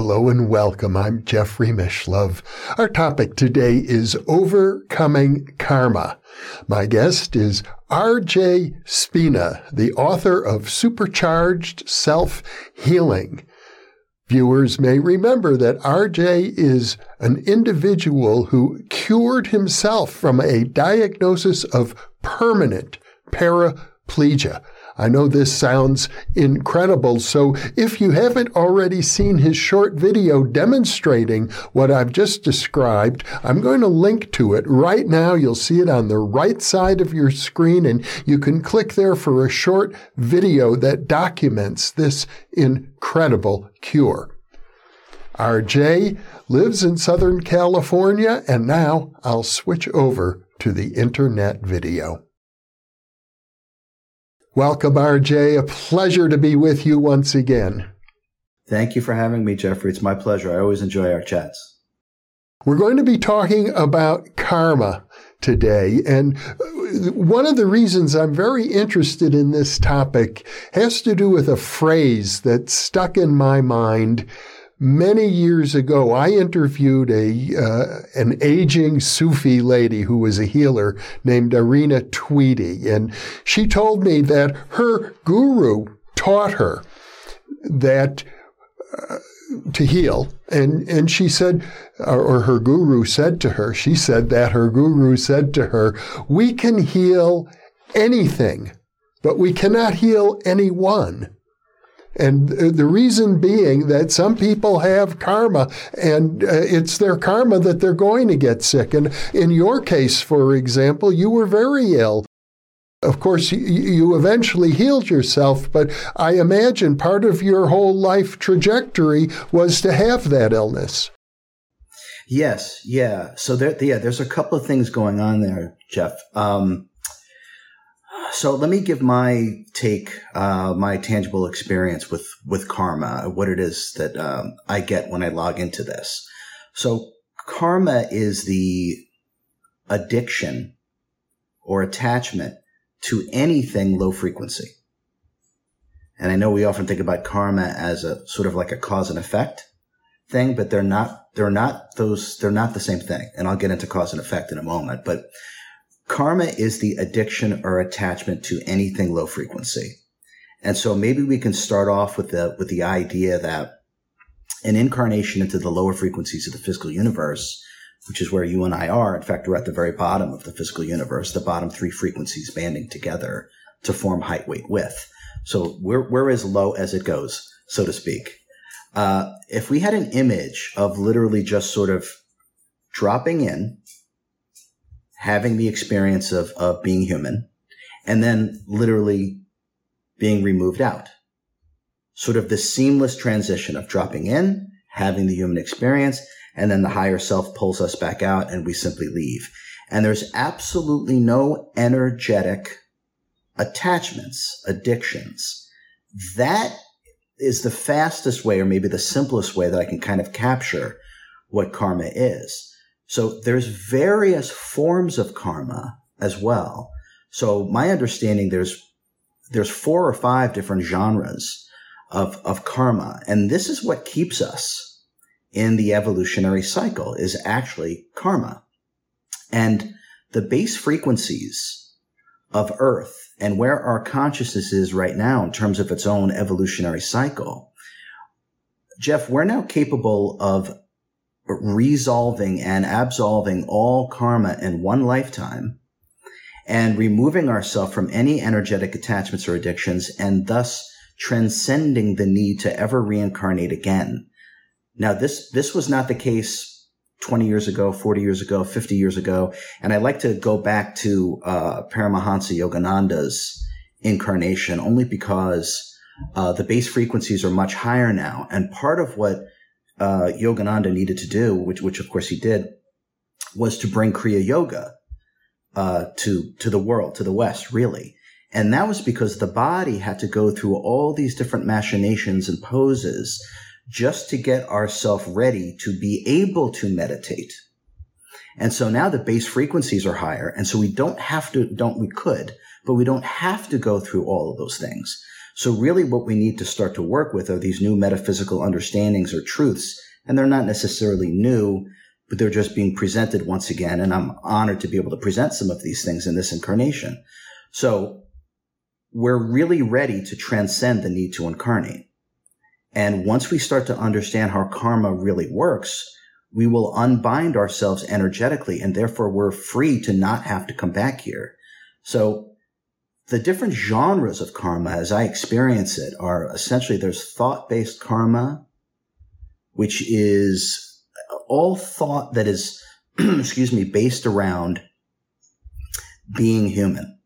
Hello and welcome. I'm Jeffrey Mishlove. Our topic today is overcoming karma. My guest is R.J. Spina, the author of Supercharged Self Healing. Viewers may remember that RJ is an individual who cured himself from a diagnosis of permanent paraplegia. I know this sounds incredible. So if you haven't already seen his short video demonstrating what I've just described, I'm going to link to it right now. You'll see it on the right side of your screen and you can click there for a short video that documents this incredible cure. RJ lives in Southern California and now I'll switch over to the internet video. Welcome, RJ. A pleasure to be with you once again. Thank you for having me, Jeffrey. It's my pleasure. I always enjoy our chats. We're going to be talking about karma today. And one of the reasons I'm very interested in this topic has to do with a phrase that stuck in my mind Many years ago, I interviewed a uh, an aging Sufi lady who was a healer named Irina Tweedie, and she told me that her guru taught her that uh, to heal, and and she said, or her guru said to her, she said that her guru said to her, "We can heal anything, but we cannot heal anyone." And the reason being that some people have karma and uh, it's their karma that they're going to get sick. And in your case, for example, you were very ill. Of course, you eventually healed yourself, but I imagine part of your whole life trajectory was to have that illness. Yes, yeah. So there, yeah, there's a couple of things going on there, Jeff. Um, so let me give my take, uh, my tangible experience with with karma, what it is that um, I get when I log into this. So karma is the addiction or attachment to anything low frequency. And I know we often think about karma as a sort of like a cause and effect thing, but they're not, they're not those, they're not the same thing. And I'll get into cause and effect in a moment, but karma is the addiction or attachment to anything low frequency. And so maybe we can start off with the, with the idea that an incarnation into the lower frequencies of the physical universe, which is where you and I are. In fact, we're at the very bottom of the physical universe, the bottom three frequencies banding together to form height, weight, width. So we're, we're as low as it goes, so to speak. Uh, if we had an image of literally just sort of dropping in having the experience of, of being human and then literally being removed out. Sort of the seamless transition of dropping in, having the human experience, and then the higher self pulls us back out and we simply leave. And there's absolutely no energetic attachments, addictions. That is the fastest way, or maybe the simplest way that I can kind of capture what karma is. So there's various forms of karma as well. So my understanding there's there's four or five different genres of, of karma. And this is what keeps us in the evolutionary cycle is actually karma. And the base frequencies of Earth and where our consciousness is right now in terms of its own evolutionary cycle. Jeff, we're now capable of resolving and absolving all karma in one lifetime and removing ourselves from any energetic attachments or addictions and thus transcending the need to ever reincarnate again. Now, this, this was not the case 20 years ago, 40 years ago, 50 years ago. And I like to go back to, uh, Paramahansa Yogananda's incarnation only because, uh, the base frequencies are much higher now. And part of what uh, Yogananda needed to do, which, which of course he did, was to bring Kriya Yoga uh, to to the world, to the West, really. And that was because the body had to go through all these different machinations and poses just to get ourselves ready to be able to meditate. And so now the base frequencies are higher. And so we don't have to, don't, we could, but we don't have to go through all of those things. So really what we need to start to work with are these new metaphysical understandings or truths. And they're not necessarily new, but they're just being presented once again. And I'm honored to be able to present some of these things in this incarnation. So we're really ready to transcend the need to incarnate. And once we start to understand how karma really works, we will unbind ourselves energetically and therefore we're free to not have to come back here. So the different genres of karma as I experience it are essentially there's thought based karma, which is all thought that is, excuse me, based around being human,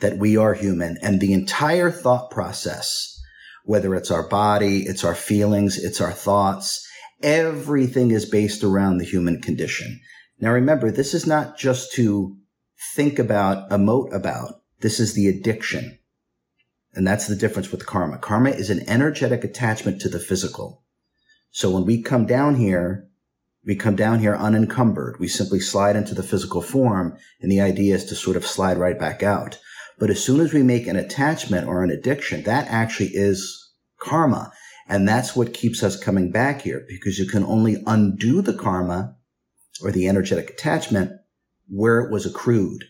that we are human and the entire thought process, whether it's our body, it's our feelings, it's our thoughts, everything is based around the human condition. Now remember, this is not just to think about, emote about. This is the addiction. And that's the difference with karma. Karma is an energetic attachment to the physical. So when we come down here, we come down here unencumbered. We simply slide into the physical form and the idea is to sort of slide right back out. But as soon as we make an attachment or an addiction, that actually is karma. And that's what keeps us coming back here because you can only undo the karma or the energetic attachment where it was accrued.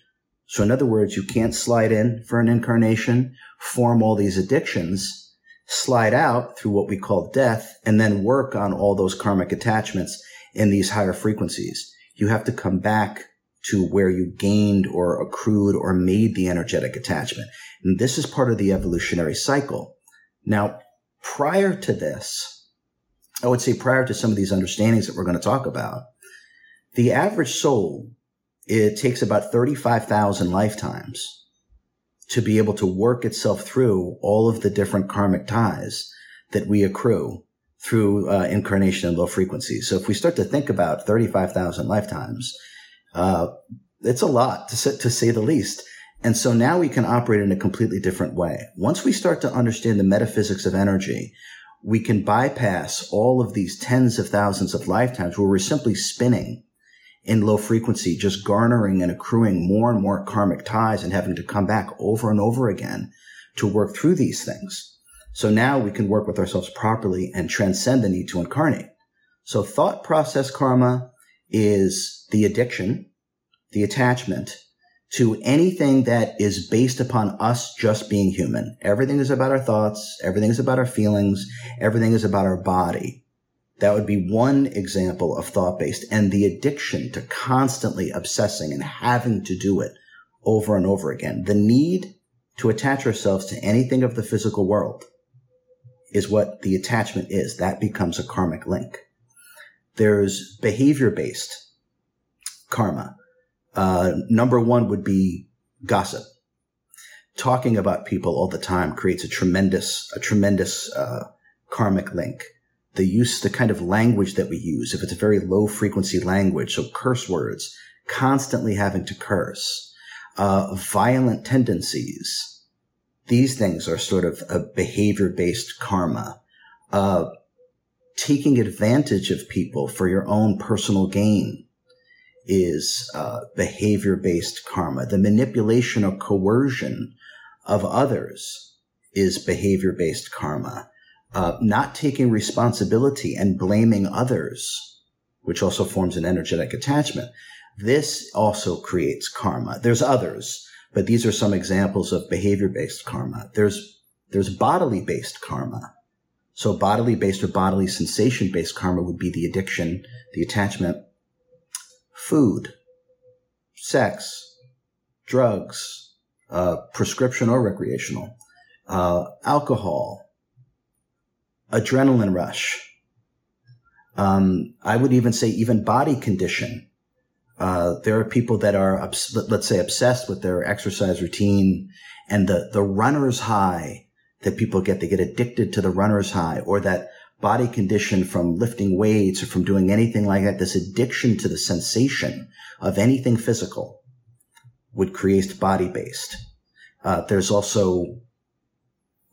So in other words, you can't slide in for an incarnation, form all these addictions, slide out through what we call death, and then work on all those karmic attachments in these higher frequencies. You have to come back to where you gained or accrued or made the energetic attachment. And this is part of the evolutionary cycle. Now, prior to this, I would say prior to some of these understandings that we're going to talk about, the average soul, it takes about 35,000 lifetimes to be able to work itself through all of the different karmic ties that we accrue through uh, incarnation and low frequency. So if we start to think about 35,000 lifetimes, uh, it's a lot to say, to say the least. And so now we can operate in a completely different way. Once we start to understand the metaphysics of energy, we can bypass all of these tens of thousands of lifetimes where we're simply spinning in low frequency, just garnering and accruing more and more karmic ties and having to come back over and over again to work through these things. So now we can work with ourselves properly and transcend the need to incarnate. So thought process karma is the addiction, the attachment to anything that is based upon us just being human. Everything is about our thoughts. Everything is about our feelings. Everything is about our body. That would be one example of thought based and the addiction to constantly obsessing and having to do it over and over again. The need to attach ourselves to anything of the physical world is what the attachment is. That becomes a karmic link. There's behavior based karma. Uh, number one would be gossip. Talking about people all the time creates a tremendous, a tremendous, uh, karmic link. The use, the kind of language that we use, if it's a very low frequency language, so curse words, constantly having to curse, uh, violent tendencies, these things are sort of a behavior based karma. Uh, taking advantage of people for your own personal gain is uh, behavior based karma. The manipulation or coercion of others is behavior based karma. Uh, not taking responsibility and blaming others, which also forms an energetic attachment. This also creates karma. There's others. But these are some examples of behavior based karma. There's, there's bodily based karma. So bodily based or bodily sensation based karma would be the addiction, the attachment, food, sex, drugs, uh, prescription or recreational, uh, alcohol, adrenaline rush. Um, I would even say even body condition uh, there are people that are, let's say, obsessed with their exercise routine and the, the runner's high that people get. They get addicted to the runner's high or that body condition from lifting weights or from doing anything like that. This addiction to the sensation of anything physical would create body based. Uh, there's also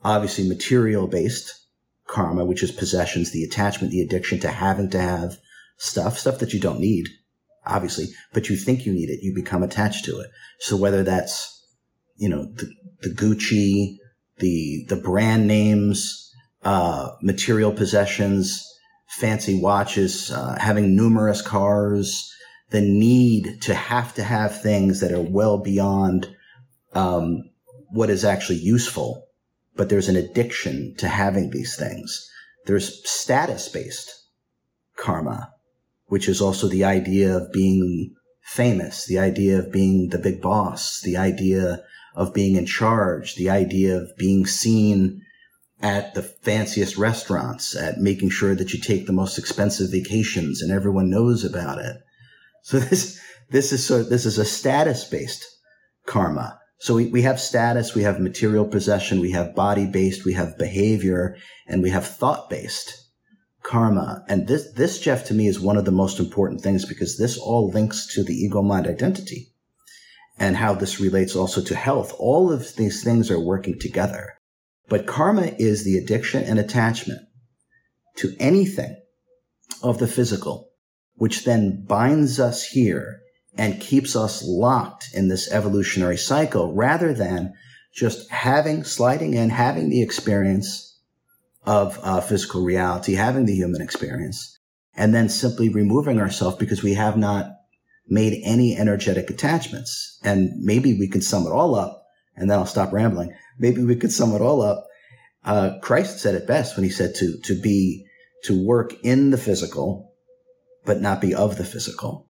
obviously material based karma, which is possessions, the attachment, the addiction to having to have stuff, stuff that you don't need, obviously, but you think you need it. You become attached to it. So whether that's, you know, the, the Gucci, the, the brand names, uh, material possessions, fancy watches, uh, having numerous cars, the need to have to have things that are well beyond um, what is actually useful, but there's an addiction to having these things. There's status based karma, which is also the idea of being famous, the idea of being the big boss, the idea of being in charge, the idea of being seen at the fanciest restaurants, at making sure that you take the most expensive vacations and everyone knows about it. So this, this is so, this is a status based karma. So we, we have status, we have material possession, we have body based, we have behavior, and we have thought based karma. And this, this, Jeff, to me is one of the most important things because this all links to the ego mind identity and how this relates also to health. All of these things are working together. But karma is the addiction and attachment to anything of the physical, which then binds us here and keeps us locked in this evolutionary cycle rather than just having, sliding in, having the experience of uh, physical reality, having the human experience, and then simply removing ourselves because we have not made any energetic attachments. And maybe we can sum it all up, and then I'll stop rambling maybe we could sum it all up. Uh, Christ said it best when he said to, to be, to work in the physical, but not be of the physical.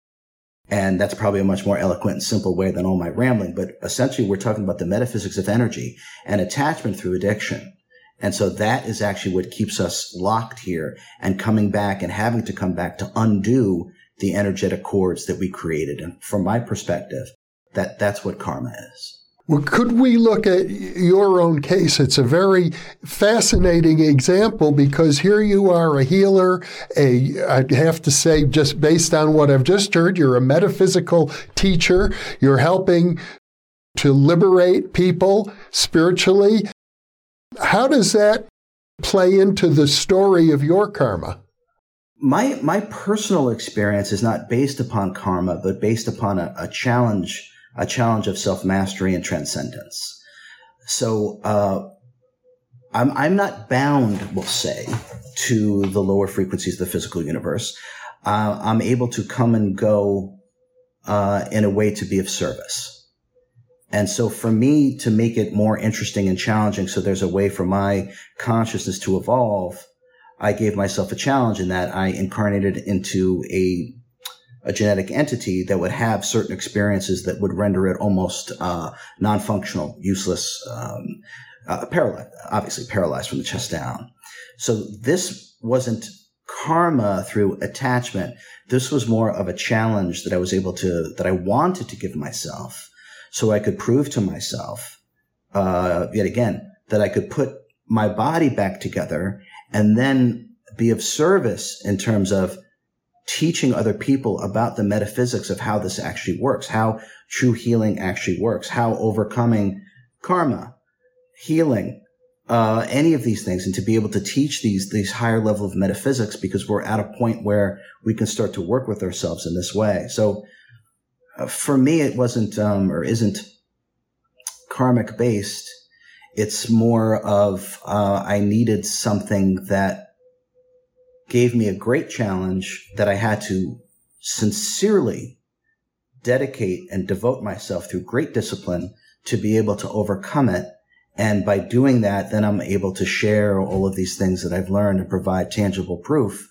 And that's probably a much more eloquent and simple way than all my rambling. But essentially, we're talking about the metaphysics of energy and attachment through addiction. And so that is actually what keeps us locked here and coming back and having to come back to undo the energetic cords that we created. And from my perspective, that that's what karma is. Could we look at your own case? It's a very fascinating example because here you are a healer, a, I'd have to say, just based on what I've just heard, you're a metaphysical teacher. You're helping to liberate people spiritually. How does that play into the story of your karma? My, my personal experience is not based upon karma, but based upon a, a challenge a challenge of self mastery and transcendence. So, uh, I'm, I'm not bound, we'll say, to the lower frequencies of the physical universe. Uh, I'm able to come and go uh, in a way to be of service. And so for me to make it more interesting and challenging, so there's a way for my consciousness to evolve, I gave myself a challenge in that I incarnated into a a genetic entity that would have certain experiences that would render it almost uh, non-functional, useless, um, uh, paralyzed, obviously paralyzed from the chest down. So this wasn't karma through attachment. This was more of a challenge that I was able to, that I wanted to give myself so I could prove to myself, uh, yet again, that I could put my body back together and then be of service in terms of teaching other people about the metaphysics of how this actually works, how true healing actually works, how overcoming karma, healing, uh, any of these things, and to be able to teach these these higher level of metaphysics because we're at a point where we can start to work with ourselves in this way. So, uh, for me, it wasn't um, or isn't karmic based. It's more of uh, I needed something that gave me a great challenge that I had to sincerely dedicate and devote myself through great discipline to be able to overcome it. And by doing that, then I'm able to share all of these things that I've learned and provide tangible proof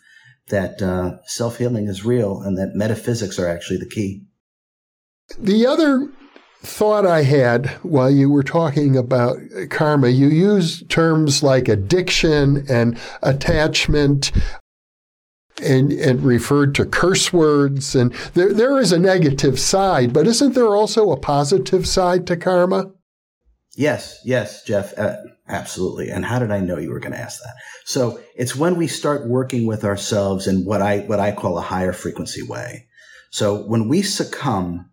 that uh, self healing is real and that metaphysics are actually the key. The other thought I had while you were talking about karma, you used terms like addiction and attachment and, and referred to curse words. And there, there is a negative side, but isn't there also a positive side to karma? Yes, yes, Jeff, uh, absolutely. And how did I know you were going to ask that? So it's when we start working with ourselves in what I, what I call a higher frequency way. So when we succumb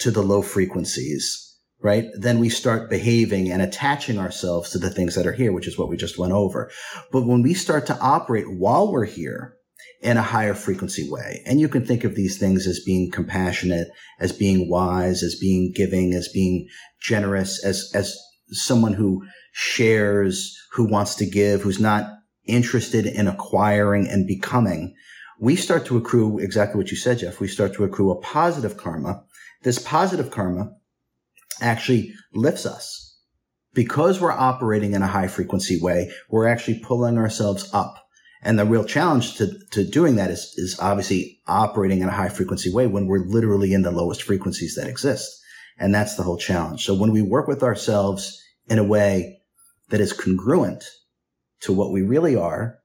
to the low frequencies, right? Then we start behaving and attaching ourselves to the things that are here, which is what we just went over. But when we start to operate while we're here in a higher frequency way, and you can think of these things as being compassionate, as being wise, as being giving, as being generous, as, as someone who shares, who wants to give, who's not interested in acquiring and becoming, we start to accrue exactly what you said, Jeff. We start to accrue a positive karma. This positive karma actually lifts us. Because we're operating in a high frequency way, we're actually pulling ourselves up. And the real challenge to, to doing that is, is obviously operating in a high frequency way when we're literally in the lowest frequencies that exist. And that's the whole challenge. So when we work with ourselves in a way that is congruent to what we really are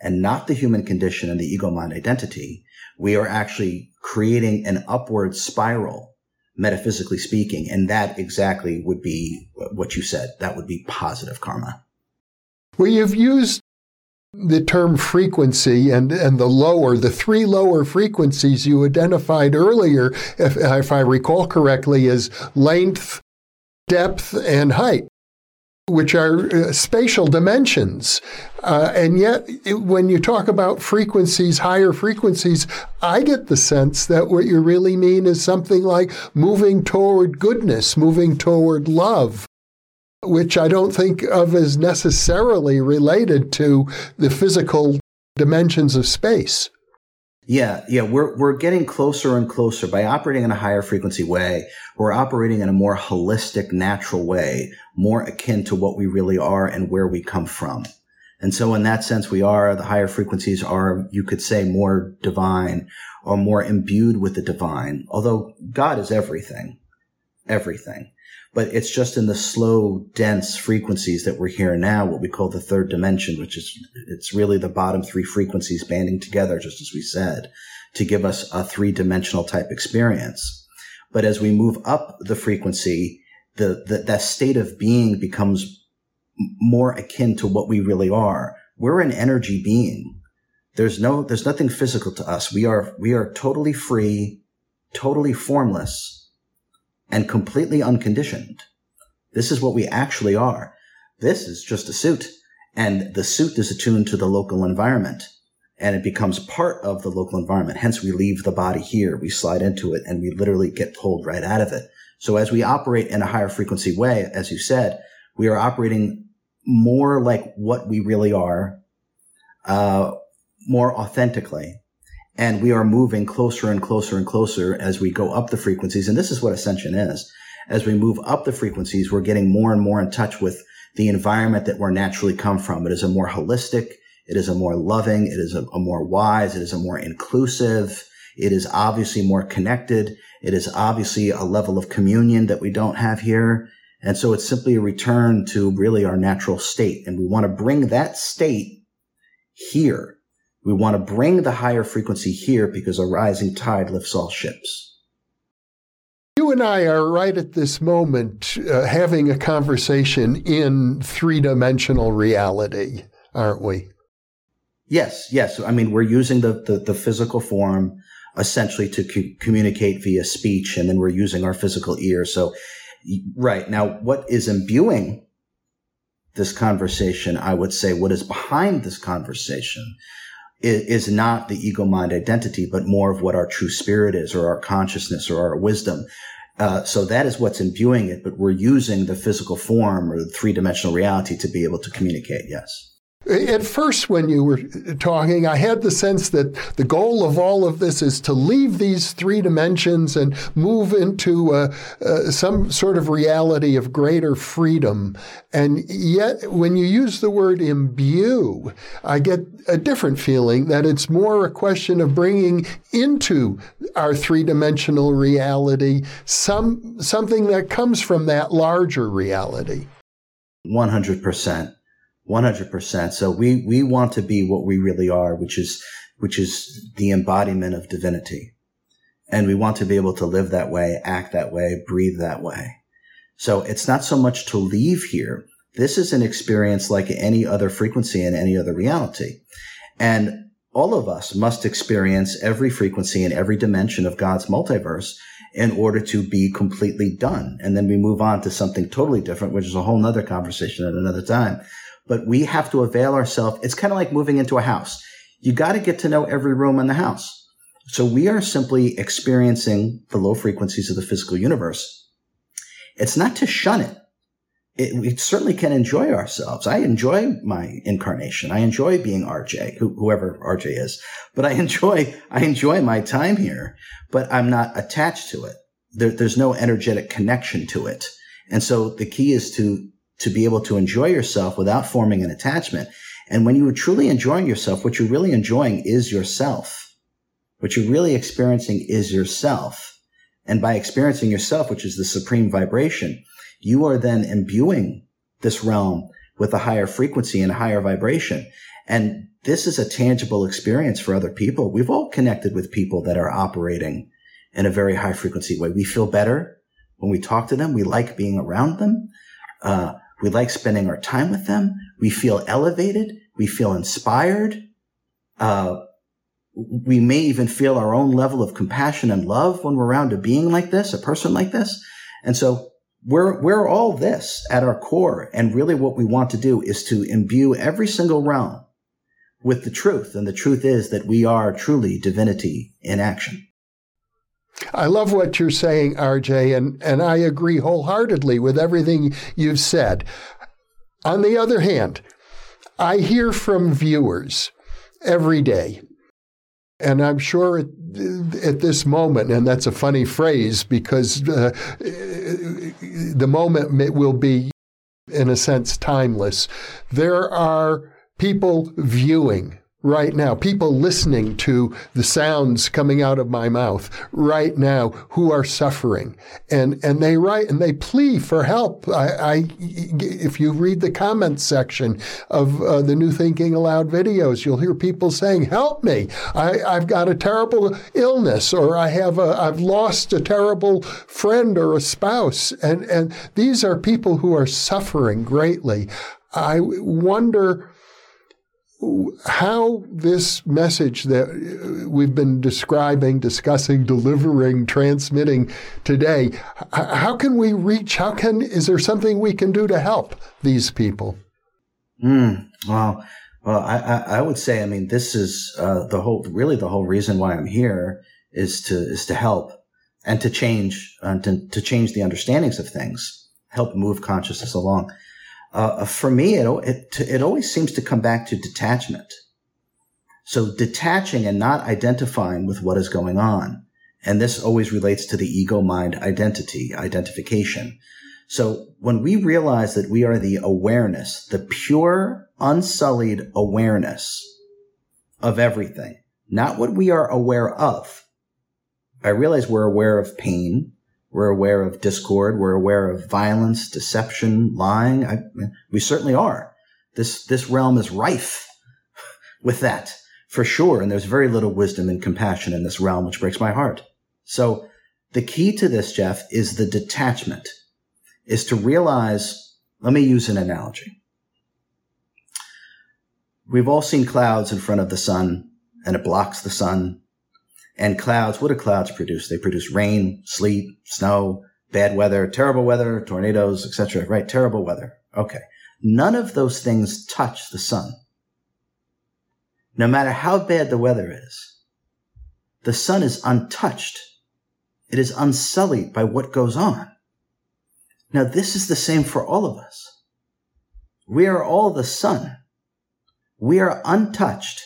and not the human condition and the ego mind identity, we are actually creating an upward spiral metaphysically speaking. And that exactly would be what you said. That would be positive karma. Well, you've used the term frequency and, and the lower, the three lower frequencies you identified earlier, if, if I recall correctly, is length, depth, and height which are uh, spatial dimensions. Uh, and yet, it, when you talk about frequencies, higher frequencies, I get the sense that what you really mean is something like moving toward goodness, moving toward love, which I don't think of as necessarily related to the physical dimensions of space. Yeah, yeah, we're we're getting closer and closer by operating in a higher frequency way. We're operating in a more holistic, natural way, more akin to what we really are and where we come from. And so in that sense, we are, the higher frequencies are, you could say, more divine or more imbued with the divine. Although God is everything, everything but it's just in the slow, dense frequencies that we're here now, what we call the third dimension, which is, it's really the bottom three frequencies banding together, just as we said, to give us a three dimensional type experience. But as we move up the frequency, the, the, that state of being becomes more akin to what we really are. We're an energy being. There's no, there's nothing physical to us. We are, we are totally free, totally formless and completely unconditioned. This is what we actually are. This is just a suit. And the suit is attuned to the local environment and it becomes part of the local environment. Hence, we leave the body here. We slide into it and we literally get pulled right out of it. So as we operate in a higher frequency way, as you said, we are operating more like what we really are, uh, more authentically and we are moving closer and closer and closer as we go up the frequencies. And this is what ascension is. As we move up the frequencies, we're getting more and more in touch with the environment that we're naturally come from. It is a more holistic, it is a more loving, it is a, a more wise, it is a more inclusive, it is obviously more connected. It is obviously a level of communion that we don't have here. And so it's simply a return to really our natural state. And we want to bring that state here we want to bring the higher frequency here because a rising tide lifts all ships. You and I are right at this moment uh, having a conversation in three dimensional reality, aren't we? Yes, yes. I mean, we're using the, the, the physical form essentially to co- communicate via speech, and then we're using our physical ear. So, right. Now, what is imbuing this conversation, I would say, what is behind this conversation is not the ego mind identity, but more of what our true spirit is or our consciousness or our wisdom. Uh, so that is what's imbuing it, but we're using the physical form or the three dimensional reality to be able to communicate. Yes. At first, when you were talking, I had the sense that the goal of all of this is to leave these three dimensions and move into uh, uh, some sort of reality of greater freedom. And yet, when you use the word imbue, I get a different feeling that it's more a question of bringing into our three dimensional reality some something that comes from that larger reality. 100%. 100%. So we, we want to be what we really are, which is, which is the embodiment of divinity. And we want to be able to live that way, act that way, breathe that way. So it's not so much to leave here. This is an experience like any other frequency in any other reality. And all of us must experience every frequency in every dimension of God's multiverse in order to be completely done. And then we move on to something totally different, which is a whole nother conversation at another time. But we have to avail ourselves. It's kind of like moving into a house. You got to get to know every room in the house. So we are simply experiencing the low frequencies of the physical universe. It's not to shun it. it we certainly can enjoy ourselves. I enjoy my incarnation. I enjoy being RJ, whoever RJ is, but I enjoy, I enjoy my time here, but I'm not attached to it. There, there's no energetic connection to it. And so the key is to, to be able to enjoy yourself without forming an attachment. And when you are truly enjoying yourself, what you're really enjoying is yourself what you're really experiencing is yourself. And by experiencing yourself, which is the supreme vibration, you are then imbuing this realm with a higher frequency and a higher vibration. And this is a tangible experience for other people. We've all connected with people that are operating in a very high frequency way. We feel better when we talk to them. We like being around them. Uh, we like spending our time with them. We feel elevated. We feel inspired. Uh, we may even feel our own level of compassion and love when we're around a being like this, a person like this. And so we're, we're all this at our core. And really what we want to do is to imbue every single realm with the truth. And the truth is that we are truly divinity in action. I love what you're saying, RJ, and, and I agree wholeheartedly with everything you've said. On the other hand, I hear from viewers every day and I'm sure at, at, this moment, and that's a funny phrase because uh, the moment will be, in a sense, timeless. There are people viewing right now, people listening to the sounds coming out of my mouth right now who are suffering. And, and they write and they plea for help. I, I if you read the comments section of uh, the New Thinking Aloud videos, you'll hear people saying, help me. I, I've got a terrible illness or I have a, I've lost a terrible friend or a spouse. And, and these are people who are suffering greatly. I wonder how this message that we've been describing, discussing, delivering, transmitting today, how can we reach? How can, is there something we can do to help these people? Mm, well, well, I, I, would say, I mean, this is uh, the whole, really the whole reason why I'm here is to, is to help and to change, uh, to, to change the understandings of things, help move consciousness along uh, for me, it, it, it always seems to come back to detachment. So detaching and not identifying with what is going on. And this always relates to the ego mind identity, identification. So when we realize that we are the awareness, the pure, unsullied awareness of everything, not what we are aware of. I realize we're aware of pain. We're aware of discord. We're aware of violence, deception, lying. I, we certainly are. This, this realm is rife with that for sure. And there's very little wisdom and compassion in this realm, which breaks my heart. So the key to this, Jeff, is the detachment is to realize, let me use an analogy. We've all seen clouds in front of the sun and it blocks the sun and clouds, what do clouds produce? They produce rain, sleet, snow, bad weather, terrible weather, tornadoes, etc. Right? Terrible weather. Okay. None of those things touch the sun. No matter how bad the weather is, the sun is untouched. It is unsullied by what goes on. Now, this is the same for all of us. We are all the sun. We are untouched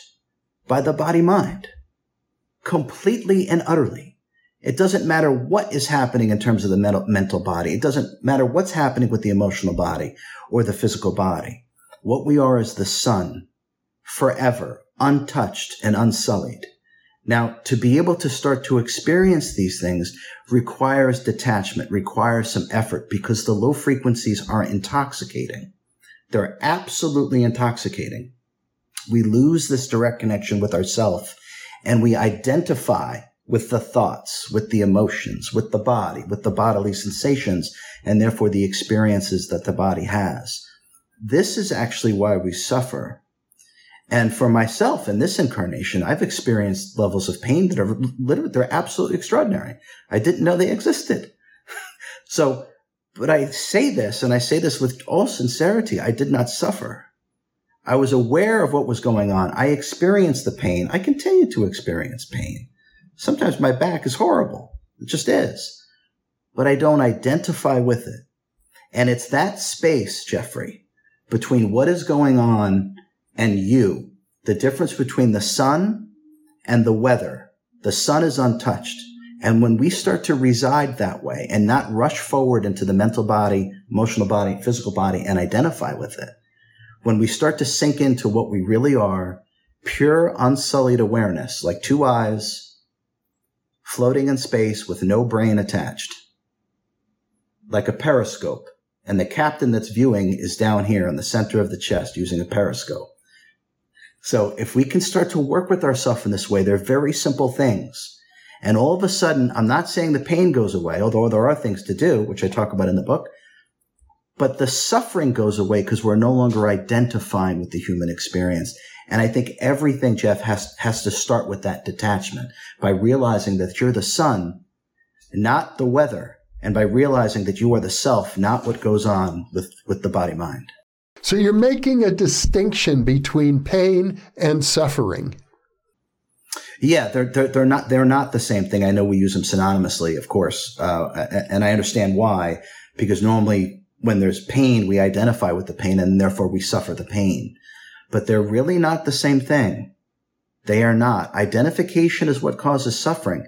by the body mind completely and utterly. It doesn't matter what is happening in terms of the mental, body. It doesn't matter what's happening with the emotional body or the physical body. What we are is the sun forever, untouched and unsullied. Now, to be able to start to experience these things requires detachment, requires some effort because the low frequencies are intoxicating. They're absolutely intoxicating. We lose this direct connection with ourself and we identify with the thoughts, with the emotions, with the body, with the bodily sensations, and therefore the experiences that the body has. This is actually why we suffer. And for myself in this incarnation, I've experienced levels of pain that are literally, they're absolutely extraordinary. I didn't know they existed. so, but I say this and I say this with all sincerity. I did not suffer. I was aware of what was going on. I experienced the pain. I continue to experience pain. Sometimes my back is horrible. It just is. But I don't identify with it. And it's that space, Jeffrey, between what is going on and you, the difference between the sun and the weather. The sun is untouched. And when we start to reside that way and not rush forward into the mental body, emotional body, physical body and identify with it, when we start to sink into what we really are, pure unsullied awareness, like two eyes floating in space with no brain attached, like a periscope. And the captain that's viewing is down here in the center of the chest using a periscope. So if we can start to work with ourselves in this way, they're very simple things. And all of a sudden, I'm not saying the pain goes away, although there are things to do, which I talk about in the book, but the suffering goes away because we're no longer identifying with the human experience. And I think everything, Jeff, has, has to start with that detachment by realizing that you're the sun, not the weather, and by realizing that you are the self, not what goes on with, with the body mind. So you're making a distinction between pain and suffering. Yeah, they're, they're, they're not they're not the same thing. I know we use them synonymously, of course, uh, and I understand why. Because normally, when there's pain, we identify with the pain, and therefore we suffer the pain. But they're really not the same thing. They are not. Identification is what causes suffering.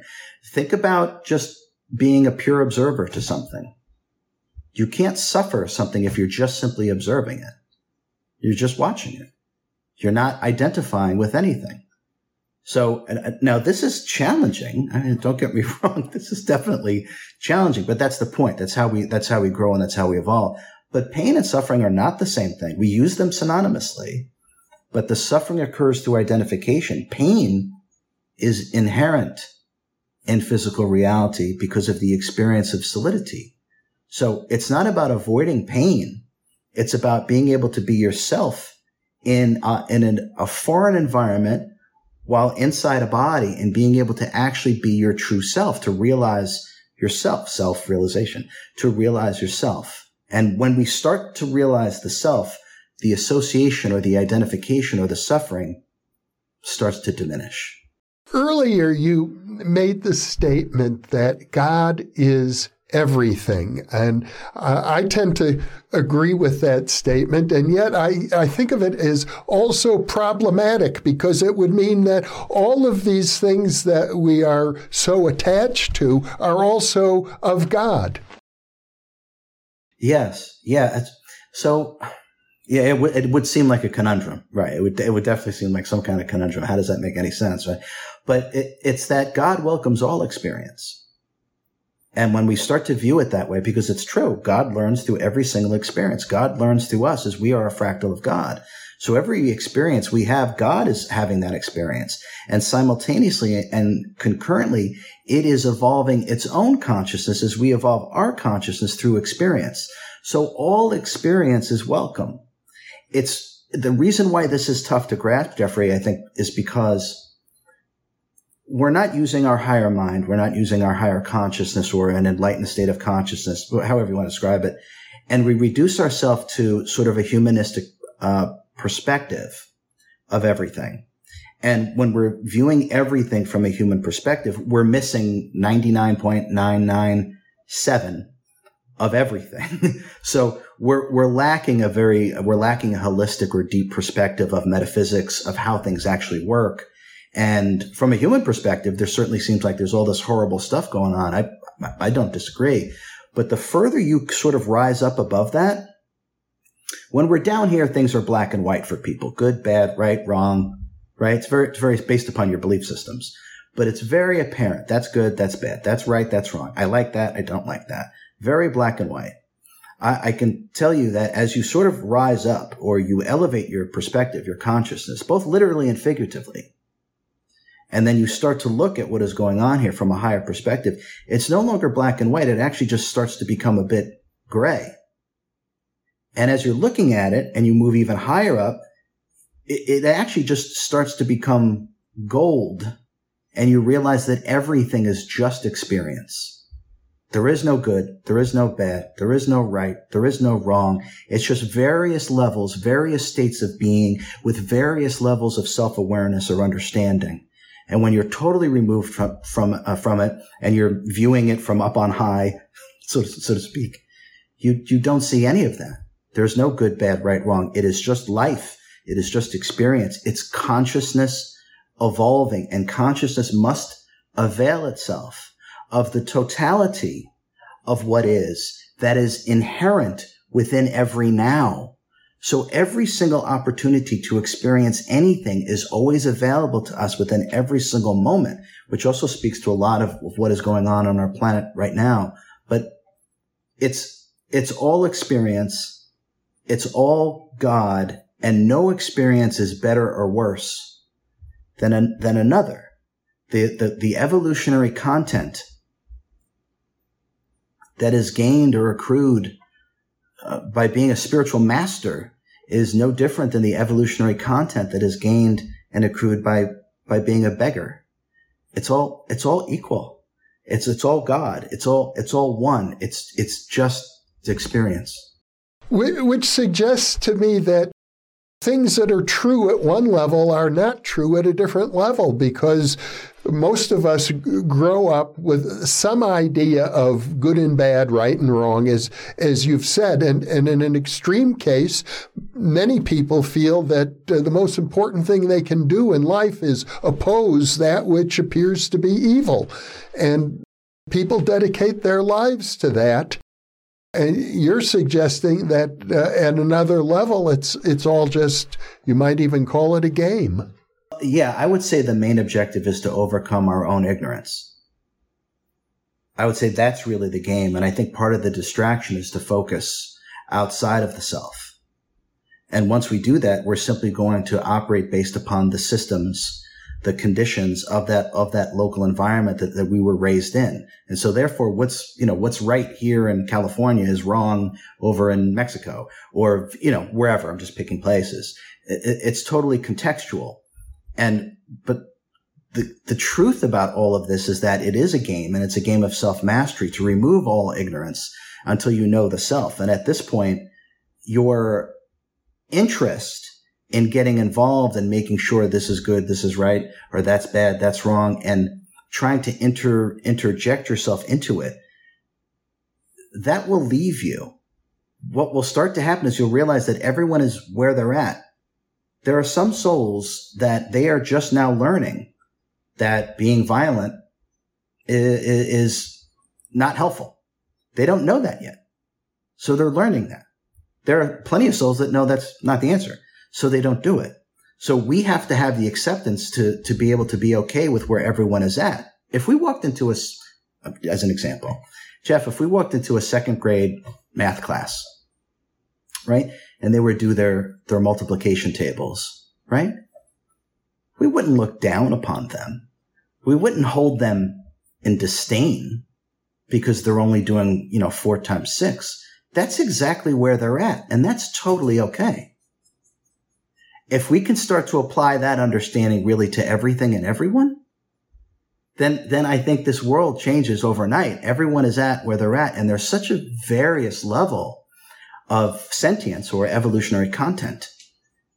Think about just being a pure observer to something. You can't suffer something if you're just simply observing it. You're just watching it. You're not identifying with anything. So now this is challenging. I mean, don't get me wrong. This is definitely challenging, but that's the point. That's how we, that's how we grow and that's how we evolve. But pain and suffering are not the same thing. We use them synonymously, but the suffering occurs through identification. Pain is inherent in physical reality because of the experience of solidity. So it's not about avoiding pain. It's about being able to be yourself in in an, a foreign environment while inside a body and being able to actually be your true self to realize yourself, self realization, to realize yourself. And when we start to realize the self, the association or the identification or the suffering starts to diminish. Earlier, you made the statement that God is everything. And uh, I tend to agree with that statement. And yet I, I think of it as also problematic because it would mean that all of these things that we are so attached to are also of God. Yes. Yeah. So, yeah, it, w- it would seem like a conundrum, right? It would, it would definitely seem like some kind of conundrum. How does that make any sense, right? But it, it's that God welcomes all experience and when we start to view it that way, because it's true, God learns through every single experience. God learns through us as we are a fractal of God. So every experience we have, God is having that experience. And simultaneously and concurrently, it is evolving its own consciousness as we evolve our consciousness through experience. So all experience is welcome. It's the reason why this is tough to grasp, Jeffrey, I think, is because we're not using our higher mind. We're not using our higher consciousness or an enlightened state of consciousness, however you want to describe it. And we reduce ourselves to sort of a humanistic uh, perspective of everything. And when we're viewing everything from a human perspective, we're missing 99.997 of everything. so we're, we're lacking a very, we're lacking a holistic or deep perspective of metaphysics of how things actually work and from a human perspective, there certainly seems like there's all this horrible stuff going on. I, I don't disagree. But the further you sort of rise up above that, when we're down here, things are black and white for people. Good, bad, right, wrong, right? It's very, it's very based upon your belief systems, but it's very apparent. That's good. That's bad. That's right. That's wrong. I like that. I don't like that. Very black and white. I, I can tell you that as you sort of rise up or you elevate your perspective, your consciousness, both literally and figuratively, and then you start to look at what is going on here from a higher perspective, it's no longer black and white. It actually just starts to become a bit gray. And as you're looking at it and you move even higher up, it, it actually just starts to become gold and you realize that everything is just experience. There is no good. There is no bad. There is no right. There is no wrong. It's just various levels, various states of being with various levels of self-awareness or understanding. And when you're totally removed from, from, uh, from it and you're viewing it from up on high, so, so to speak, you, you don't see any of that. There's no good, bad, right, wrong. It is just life. It is just experience. It's consciousness evolving and consciousness must avail itself of the totality of what is that is inherent within every now. So every single opportunity to experience anything is always available to us within every single moment, which also speaks to a lot of, of what is going on on our planet right now. But it's, it's all experience. It's all God and no experience is better or worse than, an, than another. The, the, the evolutionary content that is gained or accrued uh, by being a spiritual master is no different than the evolutionary content that is gained and accrued by by being a beggar. It's all it's all equal. It's it's all God. It's all it's all one. It's it's just experience. Which suggests to me that things that are true at one level are not true at a different level because most of us grow up with some idea of good and bad, right and wrong, as as you've said, and and in an extreme case, many people feel that uh, the most important thing they can do in life is oppose that which appears to be evil, and people dedicate their lives to that. And you're suggesting that uh, at another level, it's it's all just you might even call it a game. Yeah, I would say the main objective is to overcome our own ignorance. I would say that's really the game, and I think part of the distraction is to focus outside of the self. And once we do that, we're simply going to operate based upon the systems the conditions of that of that local environment that, that we were raised in. And so therefore what's you know what's right here in California is wrong over in Mexico or you know wherever. I'm just picking places. It, it's totally contextual. And but the, the truth about all of this is that it is a game and it's a game of self mastery to remove all ignorance until you know the self. And at this point, your interest in getting involved and making sure this is good, this is right, or that's bad, that's wrong, and trying to inter, interject yourself into it, that will leave you. What will start to happen is you'll realize that everyone is where they're at. There are some souls that they are just now learning that being violent is, not helpful. They don't know that yet. So they're learning that. There are plenty of souls that know that's not the answer so they don't do it. So we have to have the acceptance to, to be able to be okay with where everyone is at. If we walked into a, as an example, Jeff, if we walked into a second grade math class, right? And they would do their, their multiplication tables, right? We wouldn't look down upon them. We wouldn't hold them in disdain because they're only doing, you know, four times six. That's exactly where they're at. And that's totally okay if we can start to apply that understanding really to everything and everyone, then, then I think this world changes overnight. Everyone is at where they're at and there's such a various level of sentience or evolutionary content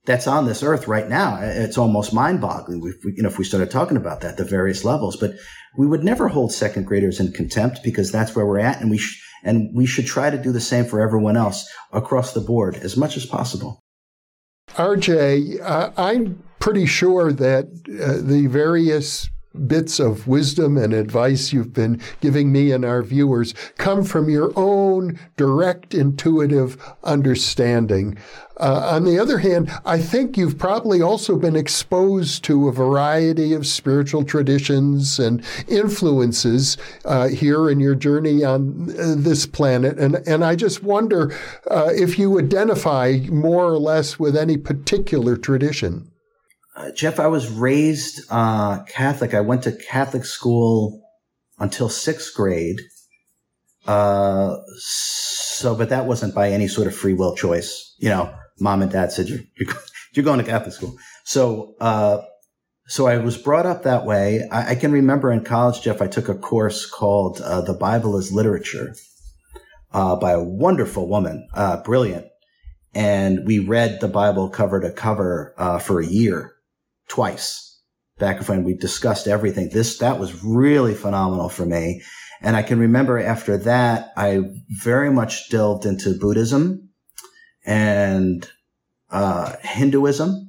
that's on this earth right now. It's almost mind boggling. you know, if we started talking about that, the various levels, but we would never hold second graders in contempt because that's where we're at. And we, sh- and we should try to do the same for everyone else across the board as much as possible. RJ, I'm pretty sure that uh, the various bits of wisdom and advice you've been giving me and our viewers come from your own direct, intuitive understanding. Uh, on the other hand, I think you've probably also been exposed to a variety of spiritual traditions and influences uh, here in your journey on uh, this planet. And, and I just wonder uh, if you identify more or less with any particular tradition. Uh, Jeff, I was raised uh, Catholic. I went to Catholic school until sixth grade. Uh, so, but that wasn't by any sort of free will choice. You know, mom and dad said you're, you're, going to Catholic school. So, uh, so I was brought up that way. I, I, can remember in college, Jeff, I took a course called uh, "The Bible as Literature" uh, by a wonderful woman, uh, brilliant, and we read the Bible cover to cover uh, for a year, twice. Back when we discussed everything, this that was really phenomenal for me. And I can remember after that, I very much delved into Buddhism and uh, Hinduism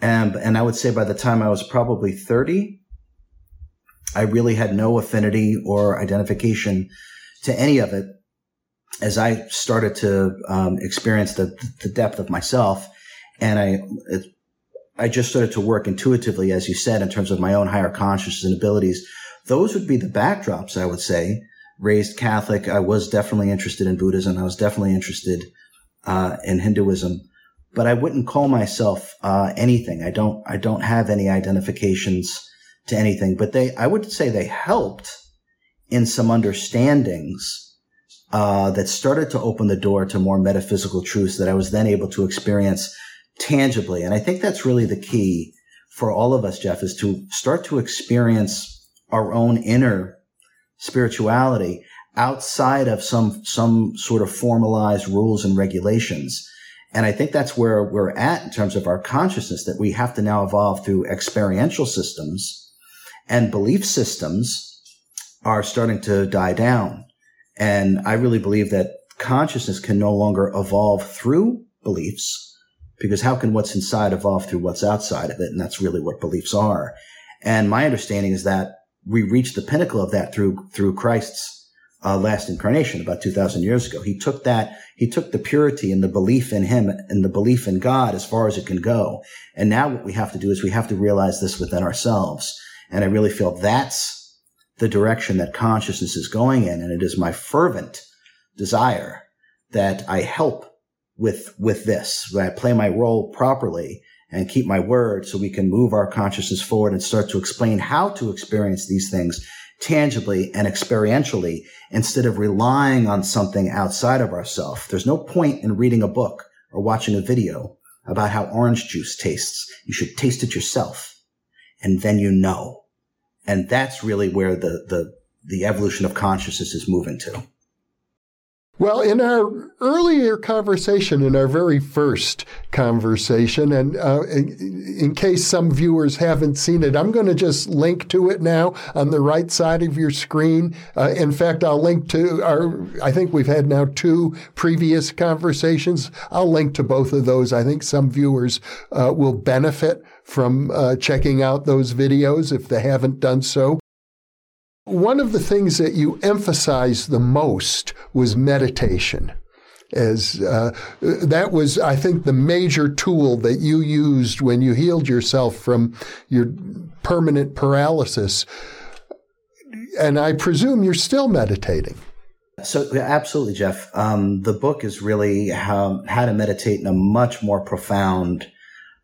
and, and I would say by the time I was probably 30, I really had no affinity or identification to any of it as I started to um, experience the, the depth of myself. And I, I just started to work intuitively, as you said, in terms of my own higher consciousness and abilities. Those would be the backdrops, I would say. Raised Catholic, I was definitely interested in Buddhism. I was definitely interested uh, in Hinduism but I wouldn't call myself uh, anything. I don't. I don't have any identifications to anything. But they, I would say, they helped in some understandings uh, that started to open the door to more metaphysical truths that I was then able to experience tangibly. And I think that's really the key for all of us, Jeff, is to start to experience our own inner spirituality outside of some some sort of formalized rules and regulations and I think that's where we're at in terms of our consciousness that we have to now evolve through experiential systems and belief systems are starting to die down. And I really believe that consciousness can no longer evolve through beliefs because how can what's inside evolve through what's outside of it? And that's really what beliefs are. And my understanding is that we reach the pinnacle of that through, through Christ's uh, last incarnation about 2000 years ago. He took that, he took the purity and the belief in him and the belief in God as far as it can go. And now what we have to do is we have to realize this within ourselves. And I really feel that's the direction that consciousness is going in. And it is my fervent desire that I help with, with this, that I play my role properly and keep my word so we can move our consciousness forward and start to explain how to experience these things tangibly and experientially instead of relying on something outside of ourselves. There's no point in reading a book or watching a video about how orange juice tastes. You should taste it yourself and then you know. And that's really where the, the, the evolution of consciousness is moving to. Well, in our earlier conversation, in our very first conversation, and uh, in, case some viewers haven't seen it, I'm going to just link to it now on the right side of your screen. Uh, in fact, I'll link to our, I think we've had now two previous conversations. I'll link to both of those. I think some viewers uh, will benefit from uh, checking out those videos if they haven't done so. One of the things that you emphasized the most was meditation. As uh, that was, I think, the major tool that you used when you healed yourself from your permanent paralysis. And I presume you're still meditating. So, absolutely, Jeff. Um, the book is really how, how to meditate in a much more profound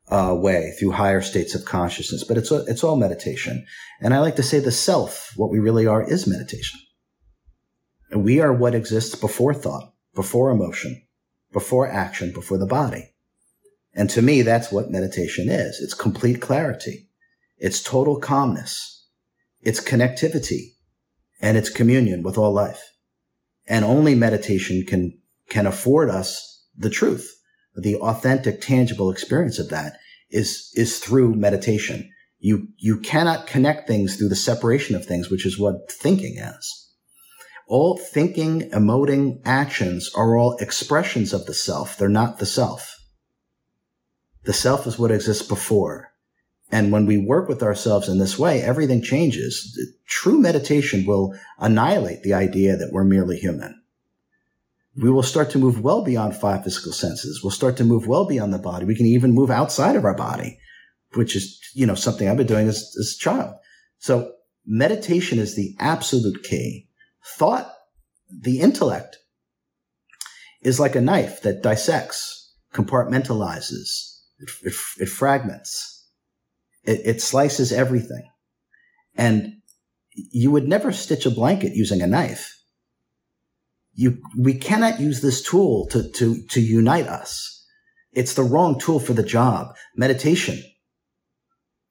uh, way through higher states of consciousness. But it's a, it's all meditation, and I like to say the self, what we really are, is meditation. And we are what exists before thought, before emotion, before action, before the body. And to me, that's what meditation is. It's complete clarity. It's total calmness. It's connectivity and it's communion with all life. And only meditation can, can afford us the truth the authentic, tangible experience of that is, is through meditation. You, you cannot connect things through the separation of things, which is what thinking is. All thinking, emoting actions are all expressions of the self. They're not the self. The self is what exists before. And when we work with ourselves in this way, everything changes. True meditation will annihilate the idea that we're merely human we will start to move well beyond five physical senses. We'll start to move well beyond the body. We can even move outside of our body, which is, you know, something I've been doing as, as a child. So meditation is the absolute key. Thought, the intellect is like a knife that dissects, compartmentalizes, it, it, it fragments, it, it slices everything. And you would never stitch a blanket using a knife you, we cannot use this tool to, to, to unite us. it's the wrong tool for the job. Meditation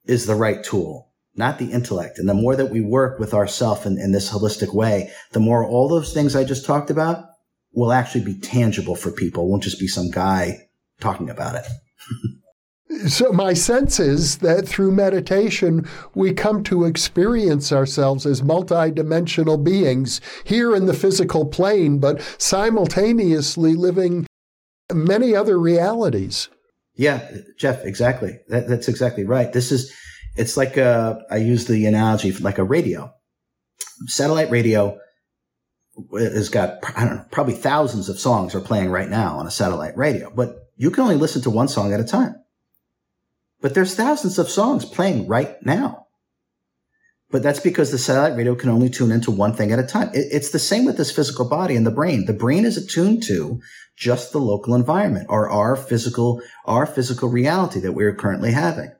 is the right tool, not the intellect. And the more that we work with ourself in, in this holistic way, the more all those things I just talked about will actually be tangible for people. Won't just be some guy talking about it. So, my sense is that through meditation, we come to experience ourselves as multidimensional beings here in the physical plane, but simultaneously living many other realities. Yeah, Jeff, exactly. That, that's exactly right. This is, it's like a, I use the analogy like a radio. Satellite radio has got, I don't know, probably thousands of songs are playing right now on a satellite radio, but you can only listen to one song at a time. But there's thousands of songs playing right now. But that's because the satellite radio can only tune into one thing at a time. It, it's the same with this physical body and the brain. The brain is attuned to just the local environment or our physical, our physical reality that we're currently having.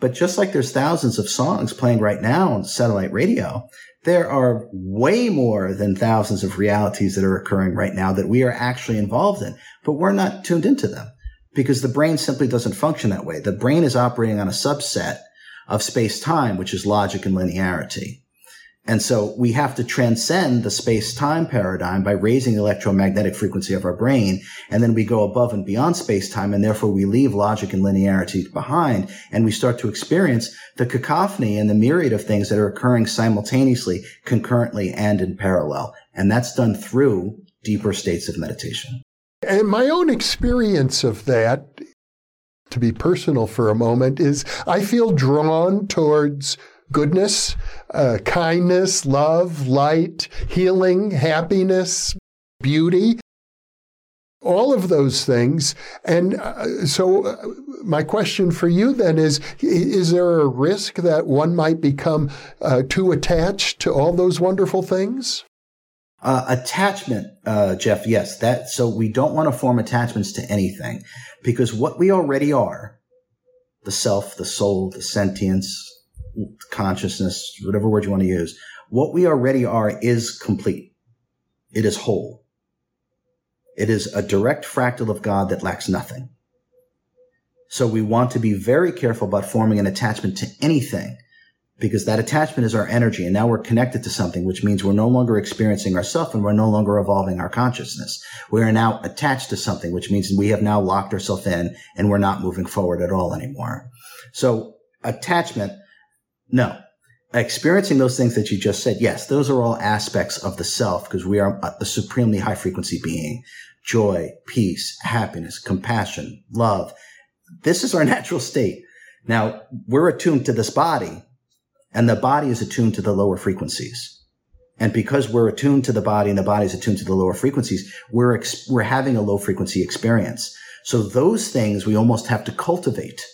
But just like there's thousands of songs playing right now on satellite radio, there are way more than thousands of realities that are occurring right now that we are actually involved in, but we're not tuned into them because the brain simply doesn't function that way. The brain is operating on a subset of space time, which is logic and linearity. And so we have to transcend the space time paradigm by raising the electromagnetic frequency of our brain. And then we go above and beyond space time. And therefore we leave logic and linearity behind and we start to experience the cacophony and the myriad of things that are occurring simultaneously, concurrently and in parallel. And that's done through deeper states of meditation. And my own experience of that, to be personal for a moment, is I feel drawn towards goodness, uh, kindness, love, light, healing, happiness, beauty, all of those things. And uh, so, uh, my question for you then is Is there a risk that one might become uh, too attached to all those wonderful things? Uh, attachment, uh, Jeff, yes, that, so we don't want to form attachments to anything because what we already are, the self, the soul, the sentience, consciousness, whatever word you want to use, what we already are is complete. It is whole. It is a direct fractal of God that lacks nothing. So we want to be very careful about forming an attachment to anything because that attachment is our energy. And now we're connected to something, which means we're no longer experiencing ourself and we're no longer evolving our consciousness. We are now attached to something, which means we have now locked ourselves in and we're not moving forward at all anymore. So attachment, no. Experiencing those things that you just said, yes, those are all aspects of the self because we are a supremely high frequency being. Joy, peace, happiness, compassion, love. This is our natural state. Now we're attuned to this body and the body is attuned to the lower frequencies. And because we're attuned to the body and the body is attuned to the lower frequencies, we're, ex- we're having a low frequency experience. So those things we almost have to cultivate.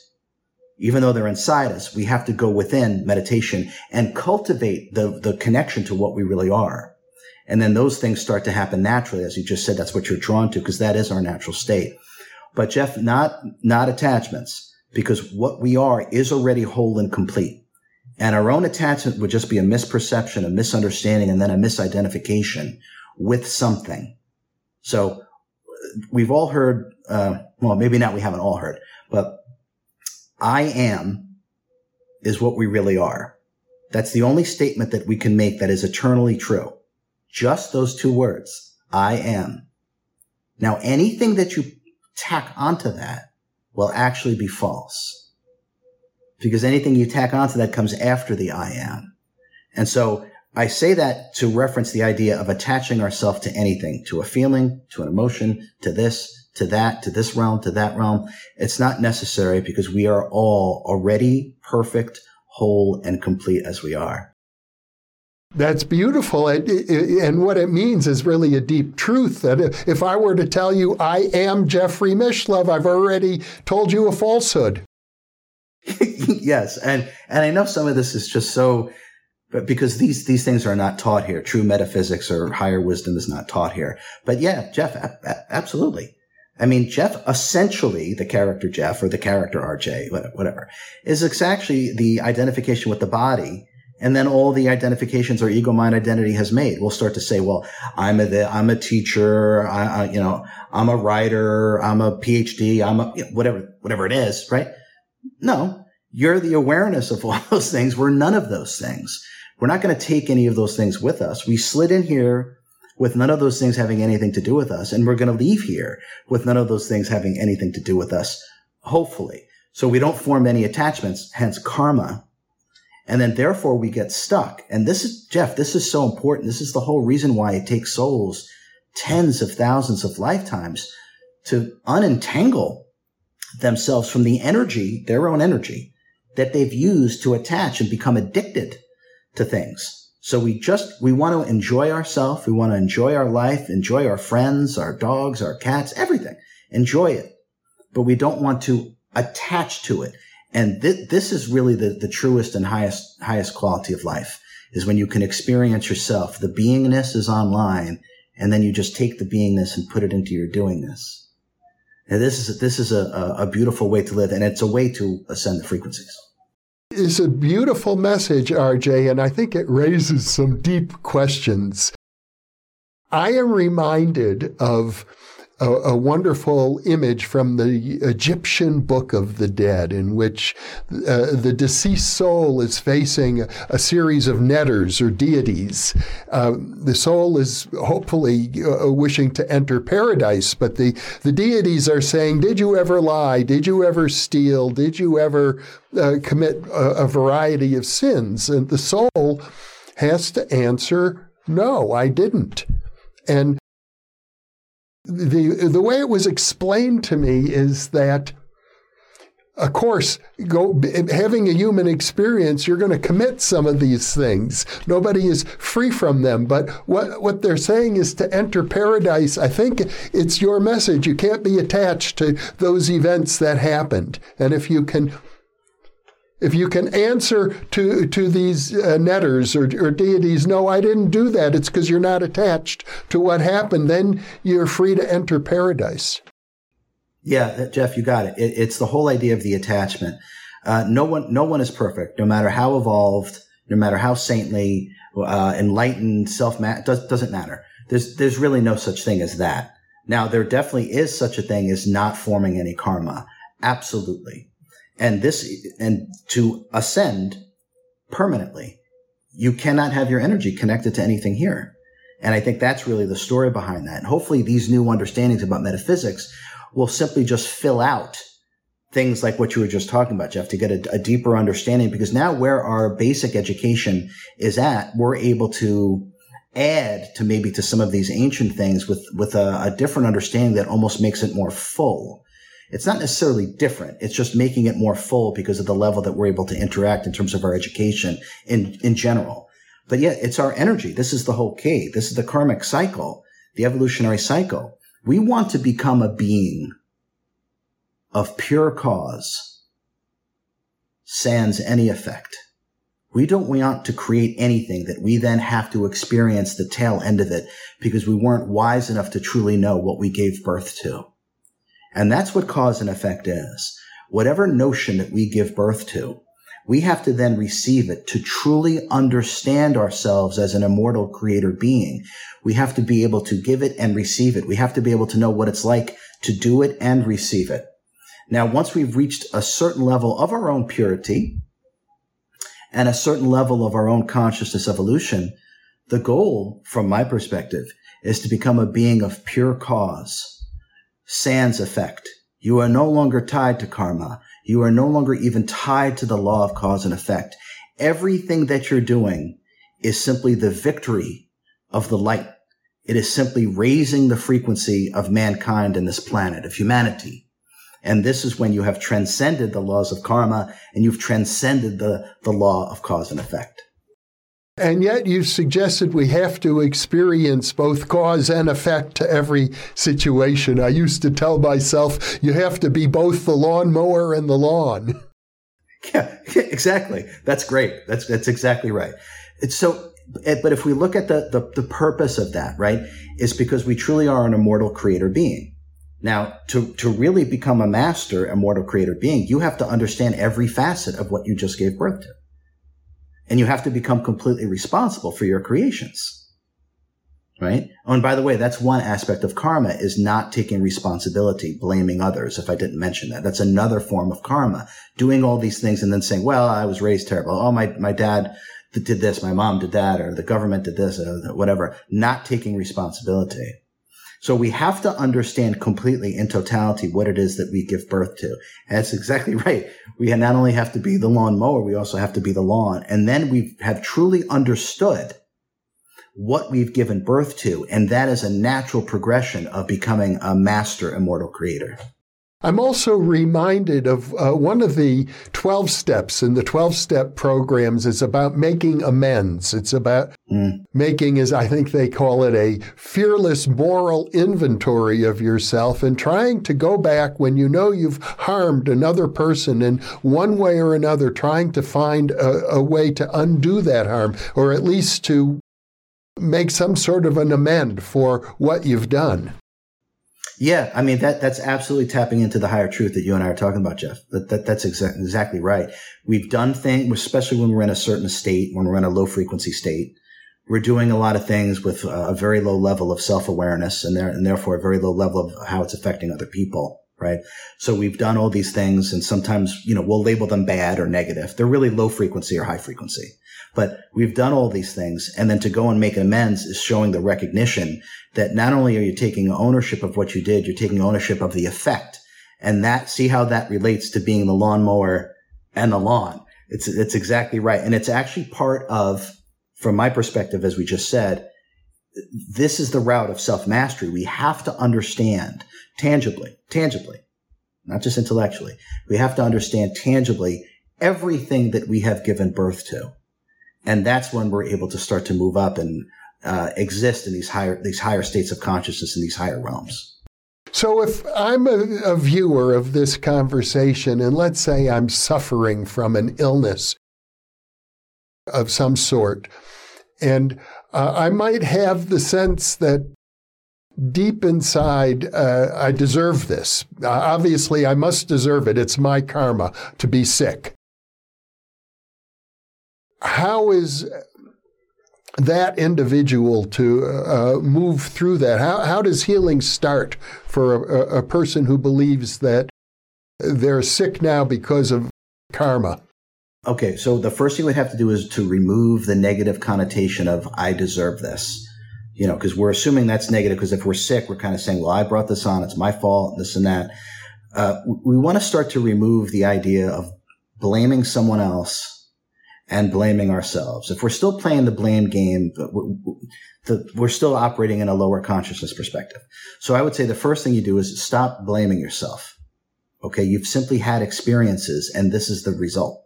Even though they're inside us, we have to go within meditation and cultivate the, the connection to what we really are. And then those things start to happen naturally. As you just said, that's what you're drawn to because that is our natural state. But Jeff, not, not attachments because what we are is already whole and complete. And our own attachment would just be a misperception, a misunderstanding, and then a misidentification with something. So we've all heard, uh, well, maybe not we haven't all heard, but I am is what we really are. That's the only statement that we can make that is eternally true. Just those two words. I am. Now anything that you tack onto that will actually be false because anything you tack onto that comes after the I am. And so I say that to reference the idea of attaching ourselves to anything, to a feeling, to an emotion, to this, to that, to this realm, to that realm. It's not necessary because we are all already perfect, whole, and complete as we are. That's beautiful. And what it means is really a deep truth that if I were to tell you I am Jeffrey Mishlove, I've already told you a falsehood. yes, and and I know some of this is just so, but because these these things are not taught here. True metaphysics or higher wisdom is not taught here. But yeah, Jeff, a- a- absolutely. I mean, Jeff, essentially, the character Jeff or the character RJ, whatever, is exactly the identification with the body And then all the identifications our ego mind identity has made. We'll start to say, well, I'm a, I'm a teacher. I, I, you know, I'm a writer. I'm a PhD. I'm a, you know, whatever, whatever it is, right? No, you're the awareness of all those things. We're none of those things. We're not going to take any of those things with us. We slid in here with none of those things having anything to do with us. And we're going to leave here with none of those things having anything to do with us, hopefully. So we don't form any attachments, hence karma. And then therefore we get stuck. And this is, Jeff, this is so important. This is the whole reason why it takes souls tens of thousands of lifetimes to unentangle themselves from the energy, their own energy that they've used to attach and become addicted to things. So we just, we want to enjoy ourselves. We want to enjoy our life, enjoy our friends, our dogs, our cats, everything. Enjoy it. But we don't want to attach to it. And th- this is really the, the truest and highest, highest quality of life is when you can experience yourself. The beingness is online and then you just take the beingness and put it into your doingness. And this is, this is a, a beautiful way to live and it's a way to ascend the frequencies It's a beautiful message, RJ, and I think it raises some deep questions. I am reminded of a, a, wonderful image from the Egyptian Book of the Dead, in which uh, the deceased soul is facing a, series of neters or deities. Uh, the soul is hopefully uh, wishing to enter paradise, but the, the deities are saying, Did you ever lie? Did you ever steal? Did you ever uh, commit a, a variety of sins? And the soul has to answer, No, I didn't. And the the way it was explained to me is that of course, go, having a human experience, you're going to commit some of these things. Nobody is free from them. But what, what they're saying is to enter paradise. I think it's your message. You can't be attached to those events that happened. And if you can if you can answer to, to these uh, neters or, or deities, no, I didn't do that, it's because you're not attached to what happened, then you're free to enter paradise. Yeah, Jeff, you got it. it it's the whole idea of the attachment. Uh, no one, no one is perfect, no matter how evolved, no matter how saintly, uh, enlightened, self does, doesn't matter. There's, there's really no such thing as that. Now, there definitely is such a thing as not forming any karma. Absolutely. And this, and to ascend permanently, you cannot have your energy connected to anything here. And I think that's really the story behind that. And hopefully these new understandings about metaphysics will simply just fill out things like what you were just talking about, Jeff, to get a, a, deeper understanding. Because now where our basic education is at, we're able to add to maybe to some of these ancient things with, with a, a different understanding that almost makes it more full it's not necessarily different. It's just making it more full because of the level that we're able to interact in terms of our education in, in general. But yet it's our energy. This is the whole key. This is the karmic cycle, the evolutionary cycle. We want to become a being of pure cause, sans any effect. We don't want to create anything that we then have to experience the tail end of it because we weren't wise enough to truly know what we gave birth to. And that's what cause and effect is. Whatever notion that we give birth to, we have to then receive it to truly understand ourselves as an immortal creator being. We have to be able to give it and receive it. We have to be able to know what it's like to do it and receive it. Now, once we've reached a certain level of our own purity and a certain level of our own consciousness evolution, the goal from my perspective is to become a being of pure cause sans effect. You are no longer tied to karma. You are no longer even tied to the law of cause and effect. Everything that you're doing is simply the victory of the light. It is simply raising the frequency of mankind and this planet, of humanity. And this is when you have transcended the laws of karma and you've transcended the, the law of cause and effect. And yet you suggested we have to experience both cause and effect to every situation. I used to tell myself you have to be both the lawnmower and the lawn. Yeah, exactly. That's great. That's that's exactly right. It's so eh, but if we look at the, the, the purpose of that, right, is because we truly are an immortal creator being. Now, to, to really become a master immortal creator being, you have to understand every facet of what you just gave birth to. And you have to become completely responsible for your creations. Right? Oh, and by the way, that's one aspect of karma is not taking responsibility, blaming others. If I didn't mention that, that's another form of karma. Doing all these things and then saying, well, I was raised terrible. Oh, my, my dad did this. My mom did that or the government did this or whatever. Not taking responsibility. So we have to understand completely in totality what it is that we give birth to. And that's exactly right. We not only have to be the lawn mower, we also have to be the lawn. And then we have truly understood what we've given birth to. And that is a natural progression of becoming a master immortal creator. I'm also reminded of uh, one of the 12 steps in the 12 step programs is about making amends. It's about mm. making, as I think they call it, a fearless moral inventory of yourself and trying to go back when you know you've harmed another person in one way or another, trying to find a, a way to undo that harm or at least to make some sort of an amend for what you've done. Yeah, I mean that that's absolutely tapping into the higher truth that you and I are talking about, Jeff. That, that that's exa- exactly right. We've done things, especially when we're in a certain state, when we're in a low frequency state. We're doing a lot of things with a very low level of self awareness, and there and therefore a very low level of how it's affecting other people. Right. So we've done all these things, and sometimes you know we'll label them bad or negative. They're really low frequency or high frequency. But we've done all these things. And then to go and make amends is showing the recognition that not only are you taking ownership of what you did, you're taking ownership of the effect. And that, see how that relates to being the lawnmower and the lawn. It's, it's exactly right. And it's actually part of, from my perspective, as we just said, this is the route of self mastery. We have to understand tangibly, tangibly, not just intellectually. We have to understand tangibly everything that we have given birth to. And that's when we're able to start to move up and uh, exist in these higher these higher states of consciousness in these higher realms. So, if I'm a, a, viewer of this conversation, and let's say I'm suffering from an illness of some sort, and uh, I might have the sense that deep inside, uh, I deserve this. Uh, obviously, I must deserve it. It's my karma to be sick how is that individual to uh, move through that? How, how does healing start for a, a person who believes that they're sick now because of karma? Okay, so the first thing we have to do is to remove the negative connotation of I deserve this. You know, because we're assuming that's negative because if we're sick, we're kind of saying, well, I brought this on, it's my fault, this and that. Uh, we want to start to remove the idea of blaming someone else and blaming ourselves. If we're still playing the blame game, we're still operating in a lower consciousness perspective. So I would say the first thing you do is stop blaming yourself. Okay. You've simply had experiences and this is the result.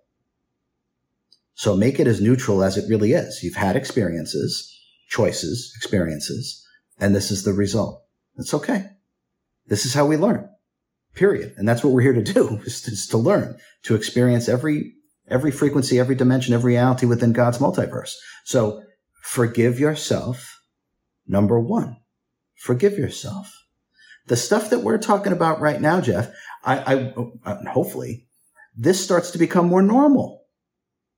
So make it as neutral as it really is. You've had experiences, choices, experiences, and this is the result. It's okay. This is how we learn. Period. And that's what we're here to do is, to learn, to experience every every frequency, every dimension, every reality within God's multiverse. So forgive yourself. Number one, forgive yourself. The stuff that we're talking about right now, Jeff, I, I uh, hopefully this starts to become more normal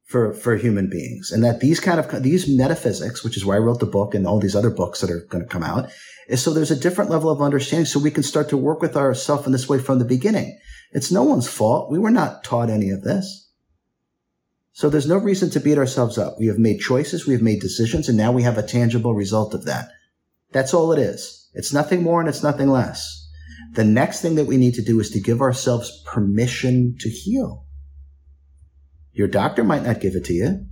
for, for human beings and that these kind of, these metaphysics, which is why I wrote the book and all these other books that are going to come out is so there's a different level of understanding so we can start to work with ourselves in this way from the beginning. It's no one's fault. We were not taught any of this. So there's no reason to beat ourselves up. We have made choices, we have made decisions, and now we have a tangible result of that. That's all it is. It's nothing more and it's nothing less. The next thing that we need to do is to give ourselves permission to heal. Your doctor might not give it to you,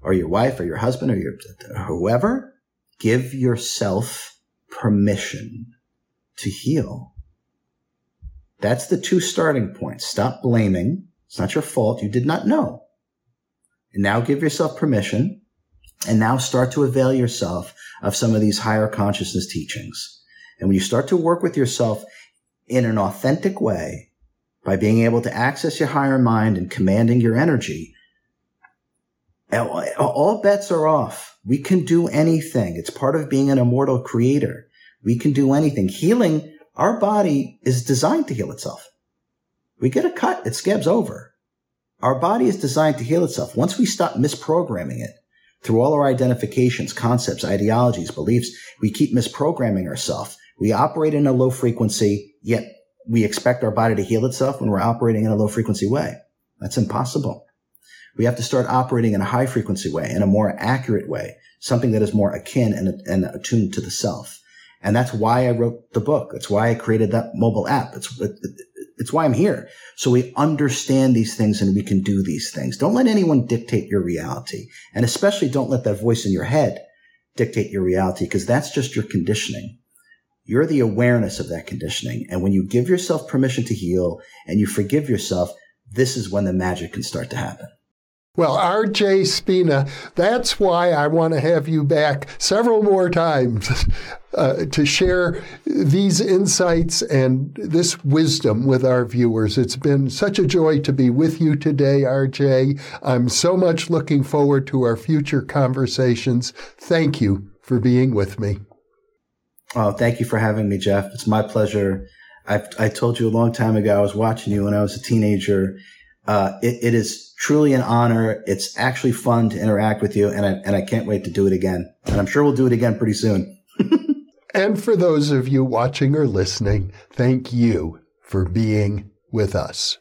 or your wife, or your husband, or your whoever. Give yourself permission to heal. That's the two starting points. Stop blaming. It's not your fault. You did not know. And now give yourself permission and now start to avail yourself of some of these higher consciousness teachings. And when you start to work with yourself in an authentic way by being able to access your higher mind and commanding your energy, all bets are off. We can do anything. It's part of being an immortal creator. We can do anything. Healing, our body is designed to heal itself. We get a cut, it scabs over. Our body is designed to heal itself. Once we stop misprogramming it through all our identifications, concepts, ideologies, beliefs, we keep misprogramming ourselves. We operate in a low frequency, yet we expect our body to heal itself when we're operating in a low frequency way. That's impossible. We have to start operating in a high frequency way, in a more accurate way, something that is more akin and, and attuned to the self. And that's why I wrote the book. That's why I created that mobile app. It's, it's why I'm here. So we understand these things and we can do these things. Don't let anyone dictate your reality. And especially don't let that voice in your head dictate your reality because that's just your conditioning. You're the awareness of that conditioning. And when you give yourself permission to heal and you forgive yourself, this is when the magic can start to happen. Well, RJ Spina, that's why I want to have you back several more times uh, to share these insights and this wisdom with our viewers. It's been such a joy to be with you today, RJ. I'm so much looking forward to our future conversations. Thank you for being with me. Oh, thank you for having me, Jeff. It's my pleasure. i I told you a long time ago, I was watching you when I was a teenager. Uh, it, it is truly an honor. It's actually fun to interact with you, and I, and I can't wait to do it again. And I'm sure we'll do it again pretty soon. and for those of you watching or listening, thank you for being with us.